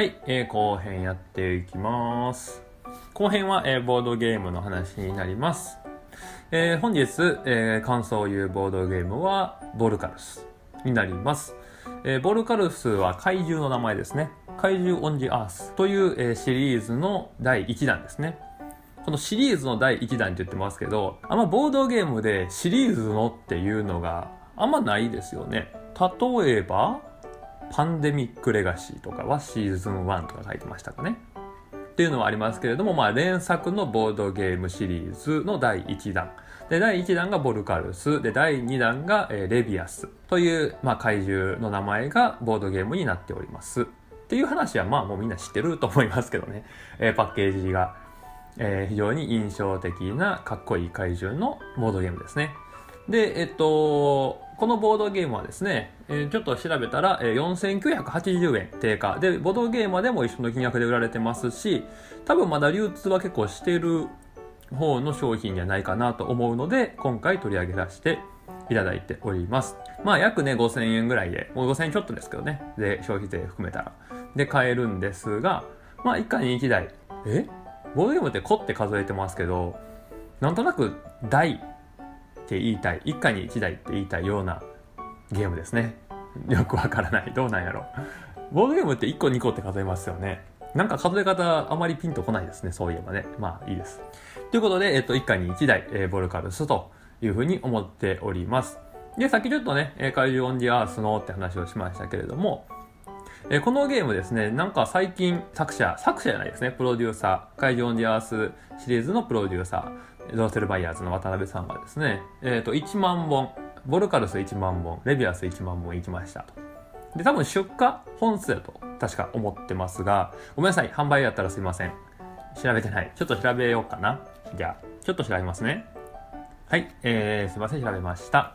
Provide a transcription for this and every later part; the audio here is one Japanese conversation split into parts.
はい、えー後編やっていきます。後編は、えーボードゲームの話になります。えー本日、えー感想を言うボードゲームは、ボルカルスになります。えーボルカルスは怪獣の名前ですね。怪獣オンジアースという、えーシリーズの第1弾ですね。このシリーズの第1弾って言ってますけど、あんまボードゲームでシリーズのっていうのがあんまないですよね。例えば、パンデミックレガシーとかはシーズン1とか書いてましたかね。っていうのはありますけれども、まあ連作のボードゲームシリーズの第1弾。で、第1弾がボルカルス。で、第2弾が、えレビアス。という、まあ怪獣の名前がボードゲームになっております。っていう話はまあもうみんな知ってると思いますけどね。えーパッケージが、えー非常に印象的なかっこいい怪獣のボードゲームですね。で、えっと、このボードゲームはですね、えちょっと調べたら、えー4980円定価。で、ボードゲーマーでも一緒の金額で売られてますし、多分まだ流通は結構してる方の商品じゃないかなと思うので、今回取り上げ出していただいております。まあ約ね5000円ぐらいで、もう5000円ちょっとですけどね、で、消費税含めたら。で、買えるんですが、まあ一家に一台。え？ボードゲームって個って数えてますけど、なんとなく台って言いたい。一家に一台って言いたいようなゲームですね。よくわからない。どうなんやろ。ボードゲームって1個2個って数えますよね。なんか数え方あまりピンとこないですね。そういえばね。まあいいです。ということで、えっと、一家に一台、えーボルカルスというふうに思っております。で、さっきちょっとね、えー怪獣オンジアースのって話をしましたけれども、えーこのゲームですね、なんか最近作者、作者じゃないですね、プロデューサー、怪獣オンジアースシリーズのプロデューサーー、ドロセルバイヤーズの渡辺さんがですね、えっ、と、1万本、ボルカルス1万本、レビアス1万本いきましたと。で、多分出荷本数だと確か思ってますが、ごめんなさい、販売やったらすいません。調べてない。ちょっと調べようかな。じゃあ、ちょっと調べますね。はい、えー、すいません、調べました。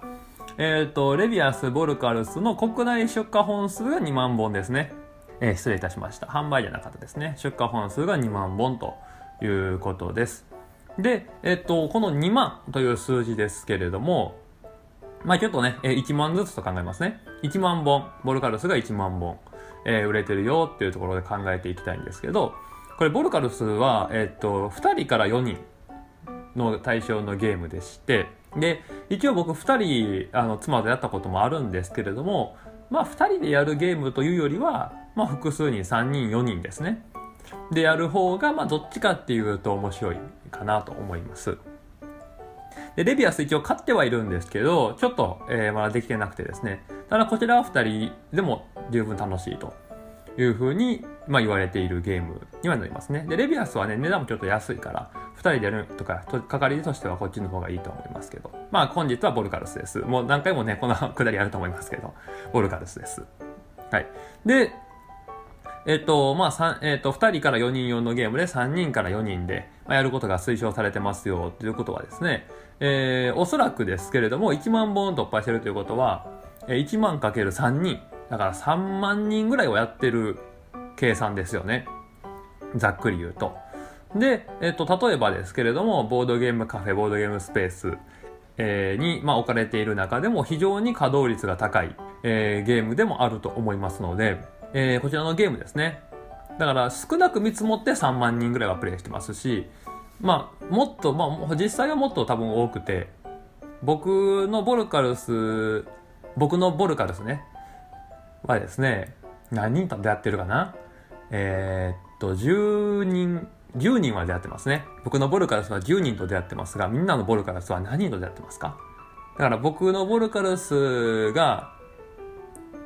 えっ、と、レビアス・ボルカルスの国内出荷本数が2万本ですね。えー失礼いたしました。販売じゃなかったですね。出荷本数が2万本ということです。で、えっ、と、この2万という数字ですけれども、まあちょっとね、え1万ずつと考えますね。1万本、ボルカルスが1万本、えー売れてるよっていうところで考えていきたいんですけど、これボルカルスは、えっ、と、2人から4人の対象のゲームでして、で、一応僕2人、あの、妻とやったこともあるんですけれども、まあ2人でやるゲームというよりは、まあ複数人、3人、4人ですね。でやる方が、まあどっちかっていうと面白いかなと思います。で、レビアス一応買ってはいるんですけど、ちょっと、えーまだできてなくてですね。ただこちらは2人でも十分楽しいというふうに、まあ、言われているゲームにはなりますね。で、レビアスはね、値段もちょっと安いから、2人でやるとか、と係としてはこっちの方がいいと思いますけど。まあ、本日はボルカルスです。もう何回もね、この くだりあると思いますけど、ボルカルスです。はい。で、えっと、まあ、えっと、2人から4人用のゲームで3人から4人で、まあ、やることが推奨されてますよ、ということはですね、えー、おそらくですけれども、1万本突破してるということは、1万かける3人、だから3万人ぐらいをやってる計算ですよね。ざっくり言うと。で、えっと、例えばですけれども、ボードゲームカフェ、ボードゲームスペース、えーに、まあ、置かれている中でも非常に稼働率が高い、えーゲームでもあると思いますので、えーこちらのゲームですね。だから少なく見積もって3万人ぐらいはプレイしてますし、まあ、もっと、まあ、実際はもっと多分多くて、僕のボルカルス、僕のボルカルスね、はですね、何人と出会ってるかなえーっと、10人、10人は出会ってますね。僕のボルカルスは10人と出会ってますが、みんなのボルカルスは何人と出会ってますかだから僕のボルカルスが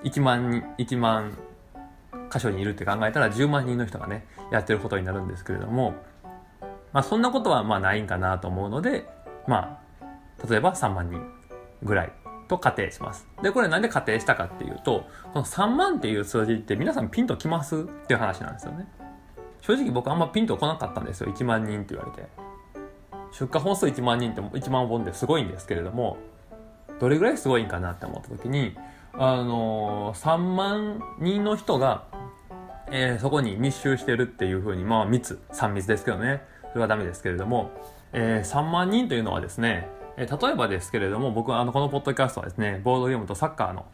1万人、1万箇所にいるって考えたら10万人の人がね、やってることになるんですけれども、まあそんなことはまあないんかなと思うので、まあ、例えば3万人ぐらいと仮定します。で、これなんで仮定したかっていうと、この3万っていう数字って皆さんピンときますっていう話なんですよね。正直僕あんまピンとこなかったんですよ。1万人って言われて。出荷本数1万人って1万本ってすごいんですけれども、どれぐらいすごいんかなって思った時に、あのー3万人の人が、えーそこに密集してるっていうふうに、まあ密、3密ですけどね。それはダメですけれども、えー3万人というのはですね、えー例えばですけれども、僕はあの、このポッドキャストはですね、ボードゲームとサッカーの、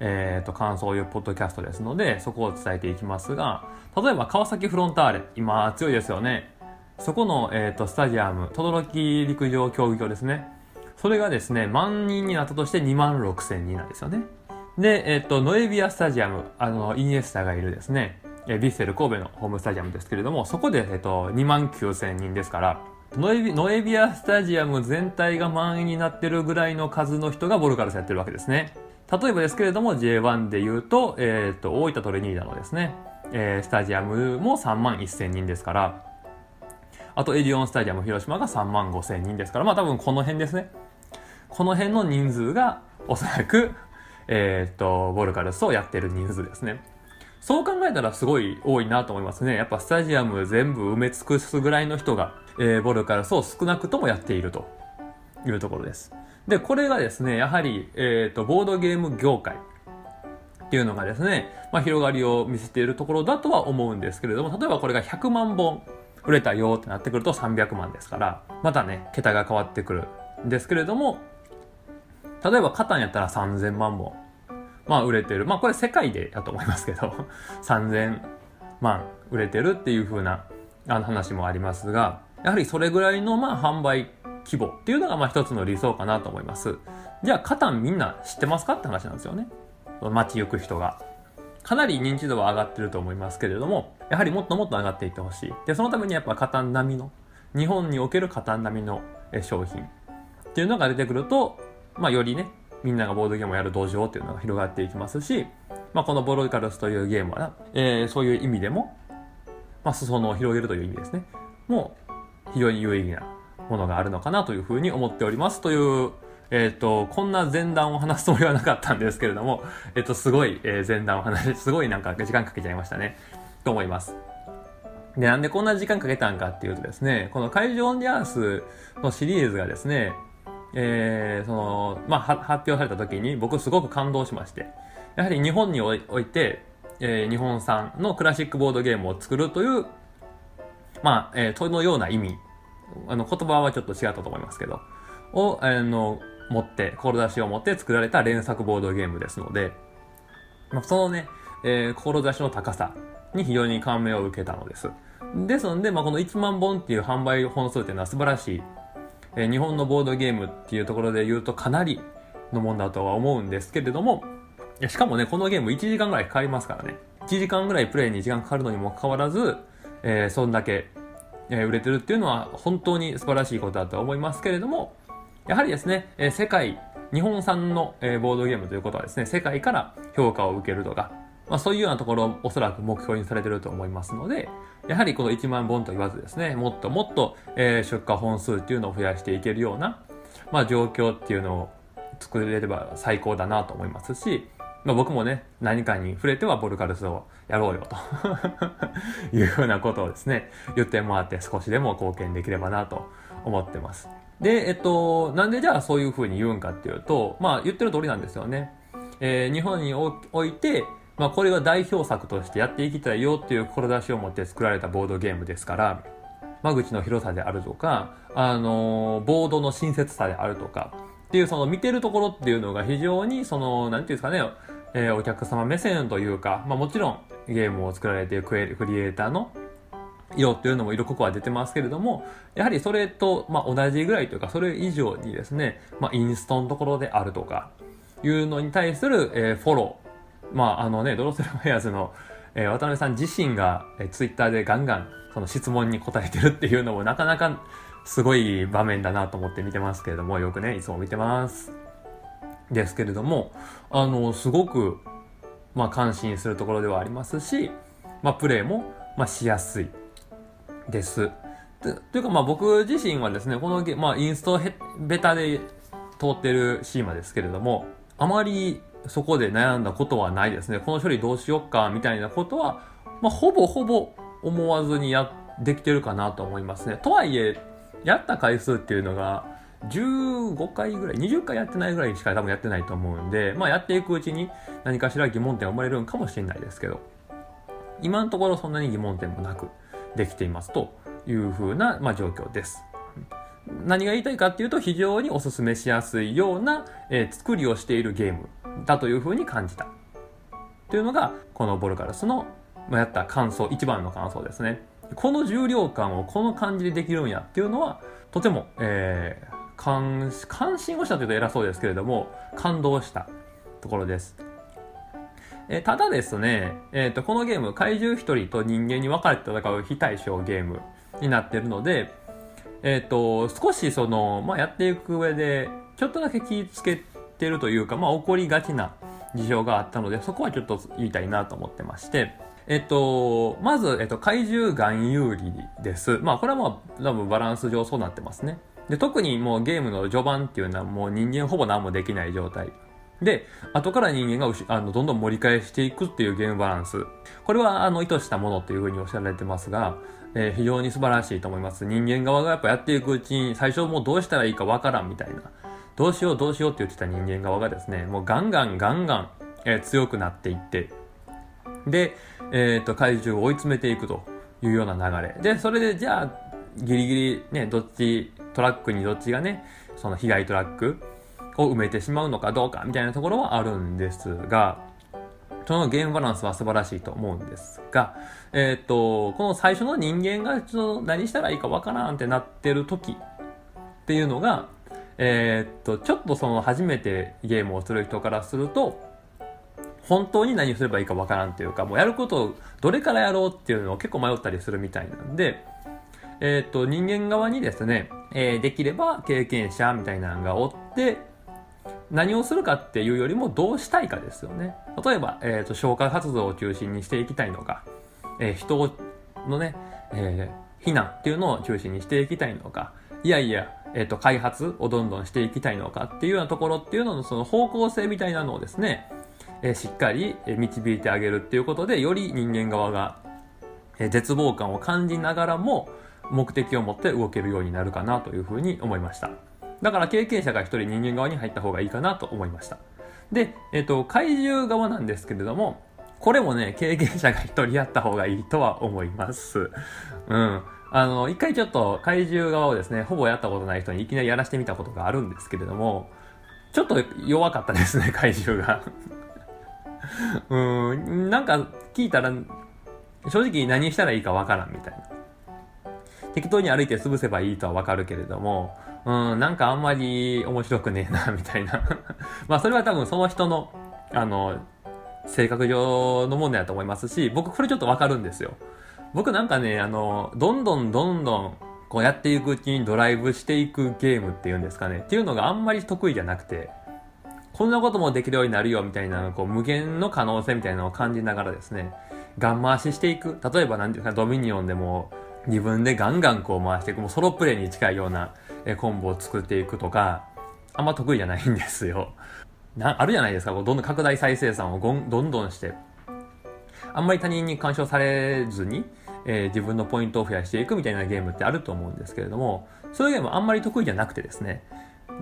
えー、と感想を言うポッドキャストですのでそこを伝えていきますが例えば川崎フロンターレ今強いですよね。そこの、えー、とスタジアム轟陸上競技場ですね。それがですね万人になったとして2万6千人なんですよね。で、えっ、とノエビアスタジアムあのイニエスタがいるですね。えビッセル神戸のホームスタジアムですけれどもそこで、えっと、2万9千人ですからノエビノエビアスタジアム全体が満員になってるぐらいの数の人がボルカルスやってるわけですね。例えばですけれども J1 で言うと,、えーと、大分トレニーダのですね、えー、スタジアムも3万1000人ですからあとエディオンスタジアム広島が3万5000人ですからまあ多分この辺ですね。この辺の人数がおそらく、えー、とボルカルスをやってる人数ですね。そう考えたらすごい多いなと思いますね。やっぱスタジアム全部埋め尽くすぐらいの人が、えー、ボルカルスを少なくともやっていると。いうところです。で、これがですね、やはり、えっ、ー、と、ボードゲーム業界。っていうのがですね、まあ、広がりを見せているところだとは思うんですけれども、例えばこれが100万本売れたよってなってくると300万ですから、またね、桁が変わってくるんですけれども、例えばカタンやったら3000万本、まあ売れてる。まあこれ世界でだと思いますけど、3000万売れてるっていう風なあの話もありますが、やはりそれぐらいのまあ販売規模っていうのがまあ一つの理想かなと思います。じゃあ、カタンみんな知ってますかって話なんですよね。街行く人が。かなり認知度は上がってると思いますけれども、やはりもっともっと上がっていってほしい。で、そのためにやっぱカタン並みの、日本におけるカタン並みの商品っていうのが出てくると、まあよりね、みんながボードゲームをやる土壌っていうのが広がっていきますし、まあこのボロイカルスというゲームは、えー、そういう意味でも、まあ裾野を広げるという意味ですね。もう非常に有意義なものがあるのかなというふうに思っておりますという、えっ、ー、と、こんな前段を話すつもりはなかったんですけれども、えっ、ー、と、すごい、えー、前段を話して、すごいなんか時間かけちゃいましたね。と思います。で、なんでこんな時間かけたんかっていうとですね、この会場オンディアースのシリーズがですね、えー、その、まあ、発表された時に僕すごく感動しまして、やはり日本において、えー、日本産のクラシックボードゲームを作るという、まあ、えー、そのような意味あの、言葉はちょっと違ったと思いますけど、を、あの、持って、志を持って作られた連作ボードゲームですので、まあ、そのね、えー、志の高さに非常に感銘を受けたのです。ですので、まあ、この1万本っていう販売本数っていうのは素晴らしい、え、日本のボードゲームっていうところで言うとかなりのもんだとは思うんですけれども、しかもね、このゲーム1時間ぐらいかかりますからね。1時間ぐらいプレイに時間かかるのにもかかわらず、えー、そんだけえ売れてるっていうのは本当に素晴らしいことだと思いますけれども、やはりですね、え世界、日本産の、えボードゲームということはですね、世界から評価を受けるとか、まあ、そういうようなところをおそらく目標にされてると思いますので、やはりこの1万本と言わずですね、もっともっと、えー、出荷本数っていうのを増やしていけるような、まあ、状況っていうのを作れれば最高だなと思いますし、まあ、僕もね、何かに触れてはボルカルスをやろうよと いうふうなことをですね、言ってもらって少しでも貢献できればなと思ってます。で、えっと、なんでじゃあそういうふうに言うんかっていうと、まあ言ってる通りなんですよね。えー、日本において、まあこれが代表作としてやっていきたいよっていう志を持って作られたボードゲームですから、間口の広さであるとか、あのー、ボードの親切さであるとか、っていうその見てるところっていうのが非常にその、なんていうんですかね、えー、お客様目線というか、まあもちろんゲームを作られているクリエイターの色っていうのも色濃くは出てますけれども、やはりそれと、まあ、同じぐらいというか、それ以上にですね、まあ、インストのところであるとか、いうのに対する、えー、フォロー。まあ、あのね、ドロセルフェアーズの、えー、渡辺さん自身が、えー、ツイッターでガンガン、その質問に答えてるっていうのもなかなかすごい場面だなと思って見てますけれども、よくね、いつも見てます。ですけれども、あの、すごく、まあ、感心するところではありますし、まあ、プレイも、まあ、しやすいです。というか、まあ、僕自身はですね、この、まあ、インストベタで通ってるシーマですけれども、あまりそこで悩んだことはないですね。この処理どうしよっか、みたいなことは、まあ、ほぼほぼ思わずにや、できてるかなと思いますね。とはいえ、やった回数っていうのが、15回ぐらい、20回やってないぐらいしか多分やってないと思うんで、まあやっていくうちに何かしら疑問点が生まれるんかもしれないですけど、今のところそんなに疑問点もなくできていますというふうな、まあ、状況です。何が言いたいかっていうと非常にお勧めしやすいような、えー、作りをしているゲームだというふうに感じた。というのが、このボルカルスの、やった感想、一番の感想ですね。この重量感をこの感じでできるんやっていうのは、とても、えー、関関心をしたというと偉そうですけれども、感動したところです。えー、ただですね、えっ、ー、と、このゲーム、怪獣一人と人間に分かれて戦う非対称ゲームになっているので、えっ、ー、と、少しその、まあ、やっていく上で、ちょっとだけ気をつけてるというか、まあ、起こりがちな事情があったので、そこはちょっと言いたいなと思ってまして、えっと、まず、えっと、怪獣含有利です。まあ、これはもう、多分バランス上そうなってますね。で、特にもうゲームの序盤っていうのはもう人間ほぼ何もできない状態。で、後から人間があのどんどん盛り返していくっていうゲームバランス。これはあの意図したものというふうにおっしゃられてますが、えー、非常に素晴らしいと思います。人間側がやっぱやっていくうちに最初もうどうしたらいいかわからんみたいな。どうしようどうしようって言ってた人間側がですね、もうガンガンガンガン、えー、強くなっていって、で、えっ、と、怪獣を追い詰めていくというような流れ。で、それでじゃあ、ギリギリね、どっち、トラックにどっちがね、その被害トラックを埋めてしまうのかどうかみたいなところはあるんですが、そのゲームバランスは素晴らしいと思うんですが、えっ、ー、と、この最初の人間がちょっと何したらいいかわからんってなってる時っていうのが、えっ、と、ちょっとその初めてゲームをする人からすると、本当に何すればいいかわからんっていうか、もうやることをどれからやろうっていうのを結構迷ったりするみたいなんで、えっ、と、人間側にですね、えー、できれば経験者みたいなのがおって、何をするかっていうよりもどうしたいかですよね。例えば、えっ、と、消火活動を中心にしていきたいのか、えー、人のね、えー、避難っていうのを中心にしていきたいのか、いやいや、えっ、と、開発をどんどんしていきたいのかっていうようなところっていうののその方向性みたいなのをですね、えー、しっかり導いてあげるっていうことで、より人間側が、えー、絶望感を感じながらも、目的を持って動けるようになるかなというふうに思いました。だから経験者が一人人間側に入った方がいいかなと思いました。で、えっ、と、怪獣側なんですけれども、これもね、経験者が一人やった方がいいとは思います。うん。あの、一回ちょっと怪獣側をですね、ほぼやったことない人にいきなりやらしてみたことがあるんですけれども、ちょっと弱かったですね、怪獣が。うーん、なんか聞いたら、正直何したらいいかわからんみたいな。適当に歩いて潰せばいいとはわかるけれども、うん、なんかあんまり面白くねえな、みたいな。まあそれは多分その人の、あの、性格上の問題だと思いますし、僕これちょっとわかるんですよ。僕なんかね、あの、どんどんどんどん、こうやっていくうちにドライブしていくゲームっていうんですかね。っていうのがあんまり得意じゃなくて、こんなこともできるようになるよみたいな、こう無限の可能性みたいなのを感じながらですね、ガン回ししていく。例えば何ていうか、ドミニオンでも自分でガンガンこう回していく、もうソロプレイに近いようなコンボを作っていくとか、あんま得意じゃないんですよ。な、あるじゃないですか、こうどんどん拡大再生産をどんどんして。あんまり他人に干渉されずに、えー、自分のポイントを増やしていくみたいなゲームってあると思うんですけれども、そういうゲームあんまり得意じゃなくてですね、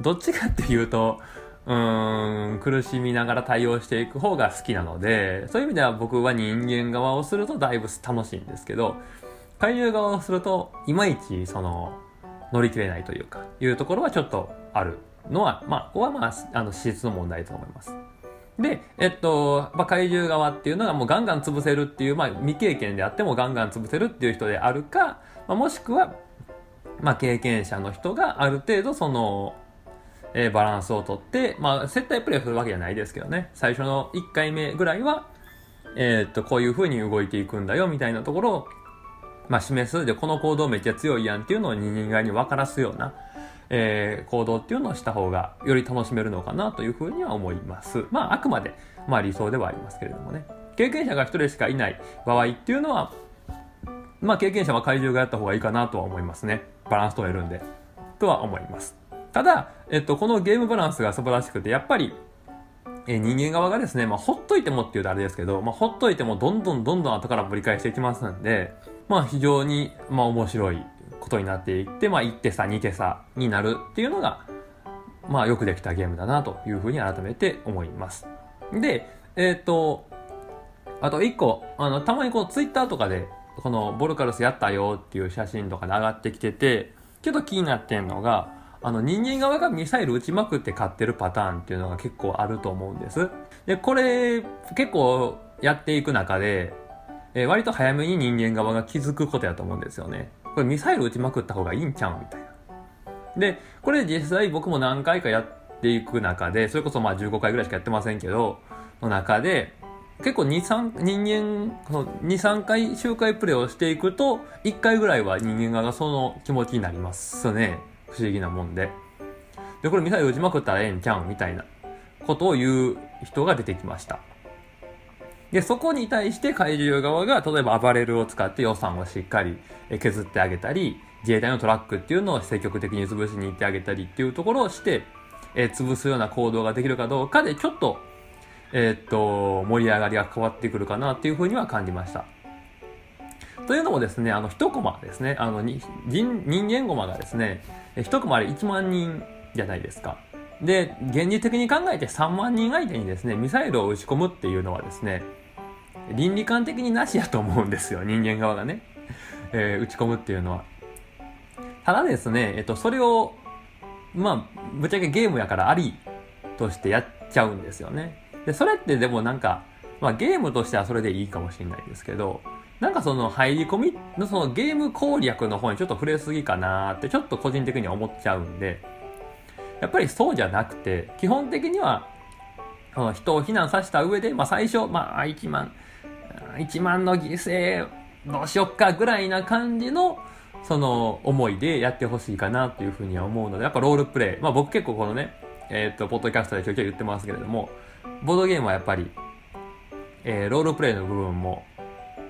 どっちかっていうと、うーん、苦しみながら対応していく方が好きなので、そういう意味では僕は人間側をするとだいぶ楽しいんですけど、怪獣側をすると、いまいち、その、乗り切れないというか、いうところはちょっとあるのは、まあ、ここはまあ、あの、史実の問題と思います。で、えっと、まあ、怪獣側っていうのがもうガンガン潰せるっていう、まあ、未経験であってもガンガン潰せるっていう人であるか、まあ、もしくは、まあ、経験者の人がある程度その、えー、バランスをとって、まあ、接待プレイするわけじゃないですけどね、最初の1回目ぐらいは、えー、っと、こういう風に動いていくんだよ、みたいなところを、まあ、示す。で、この行動めっちゃ強いやんっていうのを人間側に分からすような、えー、行動っていうのをした方が、より楽しめるのかなというふうには思います。まあ、あくまで、まあ理想ではありますけれどもね。経験者が一人しかいない場合っていうのは、まあ経験者は怪獣がやった方がいいかなとは思いますね。バランス取れるんで。とは思います。ただ、えっと、このゲームバランスが素晴らしくて、やっぱり、え人間側がですね、まあ、ほっといてもっていうとあれですけど、まあ、ほっといてもどんどんどんどん後からぶり返していきますんで、まあ、非常に、まあ、面白いことになっていって、まあ、1手差、2手差になるっていうのが、まあ、よくできたゲームだなというふうに改めて思います。で、えっ、ー、と、あと1個、あの、たまにこのツイッターとかで、このボルカルスやったよっていう写真とかで上がってきてて、ちょっと気になってんのが、あの人間側がミサイル撃ちまくって勝ってるパターンっていうのが結構あると思うんです。で、これ結構やっていく中で、えー、割と早めに人間側が気づくことやと思うんですよね。これミサイル撃ちまくった方がいいんちゃうみたいな。で、これ実際僕も何回かやっていく中で、それこそまあ15回ぐらいしかやってませんけど、の中で、結構2、3、人間、2、3回周回プレイをしていくと、1回ぐらいは人間側がその気持ちになりますね。不思議なもんで。で、これミサイル撃ちまくったらええんちゃうみたいなことを言う人が出てきました。で、そこに対して怪獣側が、例えば暴れるを使って予算をしっかり削ってあげたり、自衛隊のトラックっていうのを積極的に潰しに行ってあげたりっていうところをして、えー、潰すような行動ができるかどうかで、ちょっと、えー、っと、盛り上がりが変わってくるかなっていうふうには感じました。というのもですね、あの、一コマですね、あの、人人間コマがですね、一コマあれ1万人じゃないですか。で、現実的に考えて3万人相手にですね、ミサイルを撃ち込むっていうのはですね、倫理観的になしやと思うんですよ、人間側がね。えー、打ち込むっていうのは。ただですね、えっと、それを、まあ、ぶっちゃけゲームやからありとしてやっちゃうんですよね。で、それってでもなんか、まあゲームとしてはそれでいいかもしれないですけど、なんかその入り込みのそのゲーム攻略の方にちょっと触れすぎかなってちょっと個人的には思っちゃうんで、やっぱりそうじゃなくて、基本的には、人を避難させた上で、まあ最初、まあ1万、1万の犠牲どうしよっかぐらいな感じの、その思いでやってほしいかなっていうふうには思うので、やっぱロールプレイ。まあ僕結構このね、えっ、ー、と、ポッドキャストでちょいちょい言ってますけれども、ボードゲームはやっぱり、えー、ロールプレイの部分も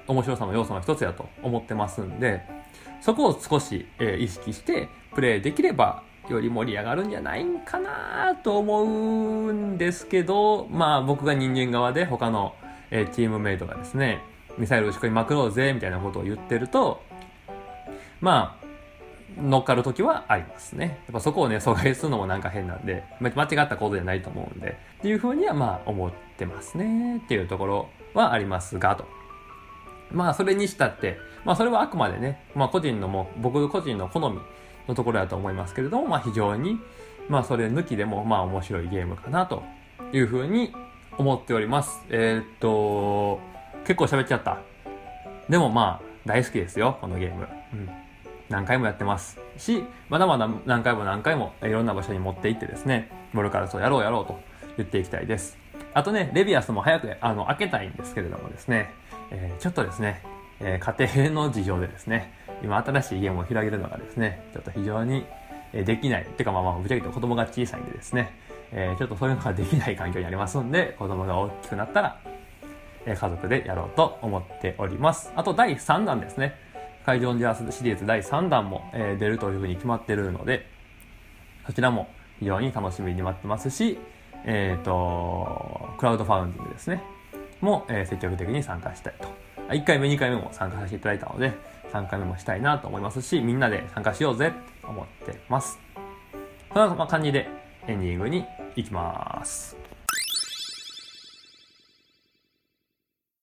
面白さの要素の一つやと思ってますんで、そこを少し、えー、意識してプレイできればより盛り上がるんじゃないんかなと思うんですけど、まあ僕が人間側で他の、えー、チームメイトがですね、ミサイル打ち込みまくろうぜみたいなことを言ってると、まあ、乗っかる時はありますね。やっぱそこをね、阻害するのもなんか変なんで、間違ったことじゃないと思うんで、っていうふうにはまあ思ってますね。っていうところはありますが、と。まあそれにしたって、まあそれはあくまでね、まあ個人のも、僕個人の好みのところだと思いますけれども、まあ非常に、まあそれ抜きでもまあ面白いゲームかなというふうに思っております。えー、っと、結構喋っちゃった。でもまあ大好きですよ、このゲーム。うん。何回もやってますし、まだまだ何回も何回もいろんな場所に持って行ってですね、ボルカルスをやろうやろうと言っていきたいです。あとね、レビアスも早くあの開けたいんですけれどもですね、えー、ちょっとですね、えー、家庭の事情でですね、今新しいゲームを広げるのがですね、ちょっと非常にできない。てかまあまあ、ぶっちゃけて子供が小さいんでですね、えー、ちょっとそういうのができない環境にありますんで、子供が大きくなったら、え家族でやろうと思っております。あと第3弾ですね。海上ジャースシリーズ第3弾も、えー、出るというふうに決まってるので、そちらも非常に楽しみに待ってますし、えっ、ー、と、クラウドファウンディングですね。も、えー、積極的に参加したいと。1回目、2回目も参加させていただいたので、3回目もしたいなと思いますし、みんなで参加しようぜって思ってます。そんな感じでエンディングにいきます。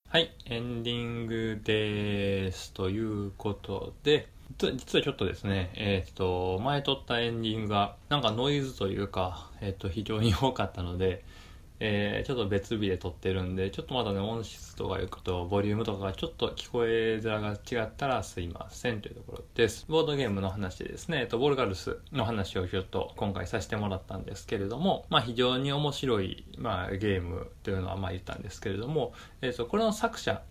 はい、エンディングです。ということで、実はちょっとですね、えっ、ー、と、前撮ったエンディングが、なんかノイズというか、えっ、ー、と、非常に多かったので、えー、ちょっと別日で撮ってるんで、ちょっとまだね、音質とかいうこと、ボリュームとかがちょっと聞こえづらが違ったらすいませんというところです。ボードゲームの話ですね、えっと、ボルガルスの話をちょっと今回させてもらったんですけれども、まあ非常に面白い、まあゲームというのはまあ言ったんですけれども、えっと、これの作者、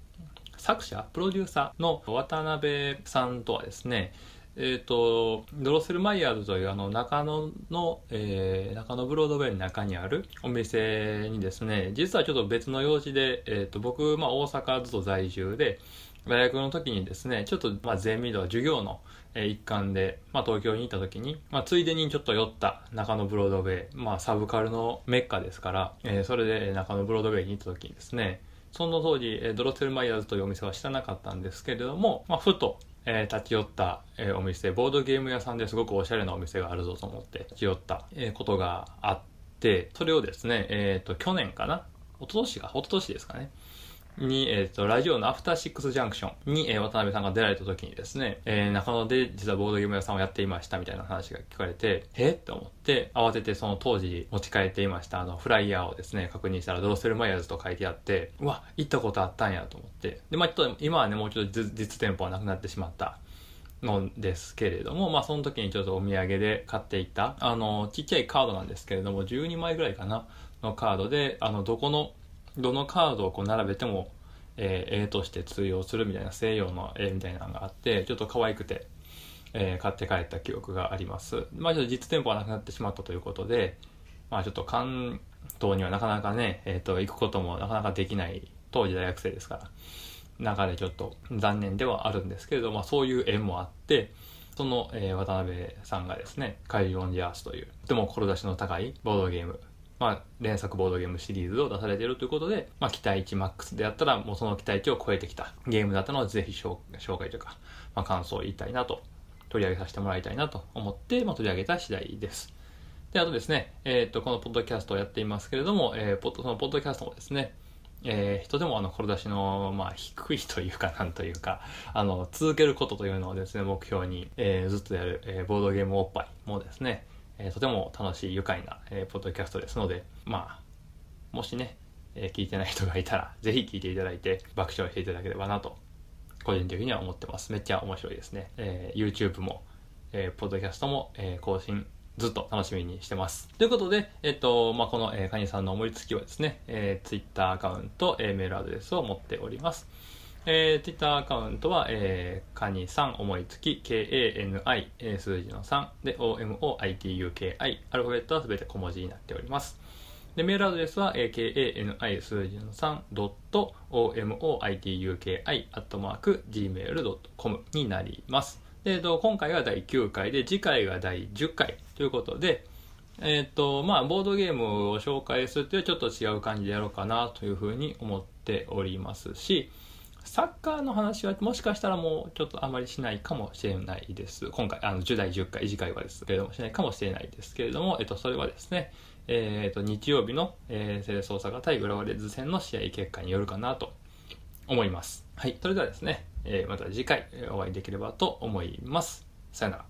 作者プロデューサーの渡辺さんとはですね、えっ、ー、と、ドロッセルマイヤーズというあの中野の、えー、中野ブロードウェイの中にあるお店にですね、実はちょっと別の用事で、えっ、ー、と、僕、まあ大阪ずっと在住で、大学の時にですね、ちょっと、まあ、ゼミ度授業の、え一環で、まあ、東京に行った時に、まあ、ついでにちょっと寄った中野ブロードウェイ、まあ、サブカルのメッカですから、えー、それで中野ブロードウェイに行った時にですね、その当時、ドロッセルマイヤーズというお店は知らなかったんですけれども、まあ、ふと、えー、立ち寄った、えー、お店、ボードゲーム屋さんですごくおしゃれなお店があるぞと思って立ち寄った、えー、ことがあって、それをですね、えっ、と、去年かな？一昨年か、一昨年ですかね？に、えっ、と、ラジオのアフターシックスジャンクションに、えー渡辺さんが出られた時にですね、えー中野で実はボードゲーム屋さんをやっていましたみたいな話が聞かれて、えって思って、慌ててその当時持ち帰っていましたあのフライヤーをですね、確認したらドロセルマイヤーズと書いてあって、うわ、行ったことあったんやと思って。で、まあちょっと今はね、もうちょっと実実店舗はなくなってしまった。のですけれども、まあその時にちょっとお土産で買っていた、あの、ちっちゃいカードなんですけれども、12枚ぐらいかな、のカードで、あの、どこの、どのカードをこう並べても、えー絵として通用するみたいな西洋の絵みたいなのがあって、ちょっと可愛くて、えー買って帰った記憶があります。まあちょっと実店舗はなくなってしまったということで、まあちょっと関東にはなかなかね、えっ、と、行くこともなかなかできない、当時大学生ですから。中でちょっと残念ではあるんですけれど、まあ、そういう縁もあってその、えー渡辺さんがですね「カイリオン・ジャース」というとても志の高いボードゲーム、まあ、連作ボードゲームシリーズを出されているということで、まあ、期待値マックスであったらもうその期待値を超えてきたゲームだったのでぜひ紹介というか、まあ、感想を言いたいなと取り上げさせてもらいたいなと思って、まあ、取り上げた次第です。で、あとですね、えっ、と、このポッドキャストをやっていますけれども、えーポッドそのポッドキャストもですね、えー人でもあの、志の、まあ、低いというか、なんというか、あの、続けることというのをですね、目標に、えーずっとやる、えーボードゲームおっぱいもですね、えーとても楽しい、愉快な、えーポッドキャストですので、まあ、もしね、えー聞いてない人がいたら、ぜひ聞いていただいて、爆笑していただければなと、個人的には思ってます。めっちゃ面白いですね。えー YouTube も、えーポッドキャストも、えー更新ずっと楽しみにしてます。ということで、えっと、まあ、この、えー、カニさんの思いつきはですね、えー、Twitter アカウント、えーメールアドレスを持っております。えー、Twitter アカウントは、えー、カニさん思いつき、K-A-N-I、えー数字の3で、O-M-O-I-T-U-K-I、アルファベットはすべて小文字になっております。で、メールアドレスは、えー KANI 数字の 3.omoituki.gmail.com になります。で、えっと、今回が第9回で、次回が第10回ということで、えっと、まあ、ボードゲームを紹介するというちょっと違う感じでやろうかなというふうに思っておりますし、サッカーの話はもしかしたらもうちょっとあまりしないかもしれないです。今回、あの、10代10回、次回はですけれども、しないかもしれないですけれども、えっと、それはですね、えっと、日曜日の、えー、セレソーサガ対浦和レッズ戦の試合結果によるかなと思います。はい。それではですね、えーまた次回お会いできればと思います。さよなら。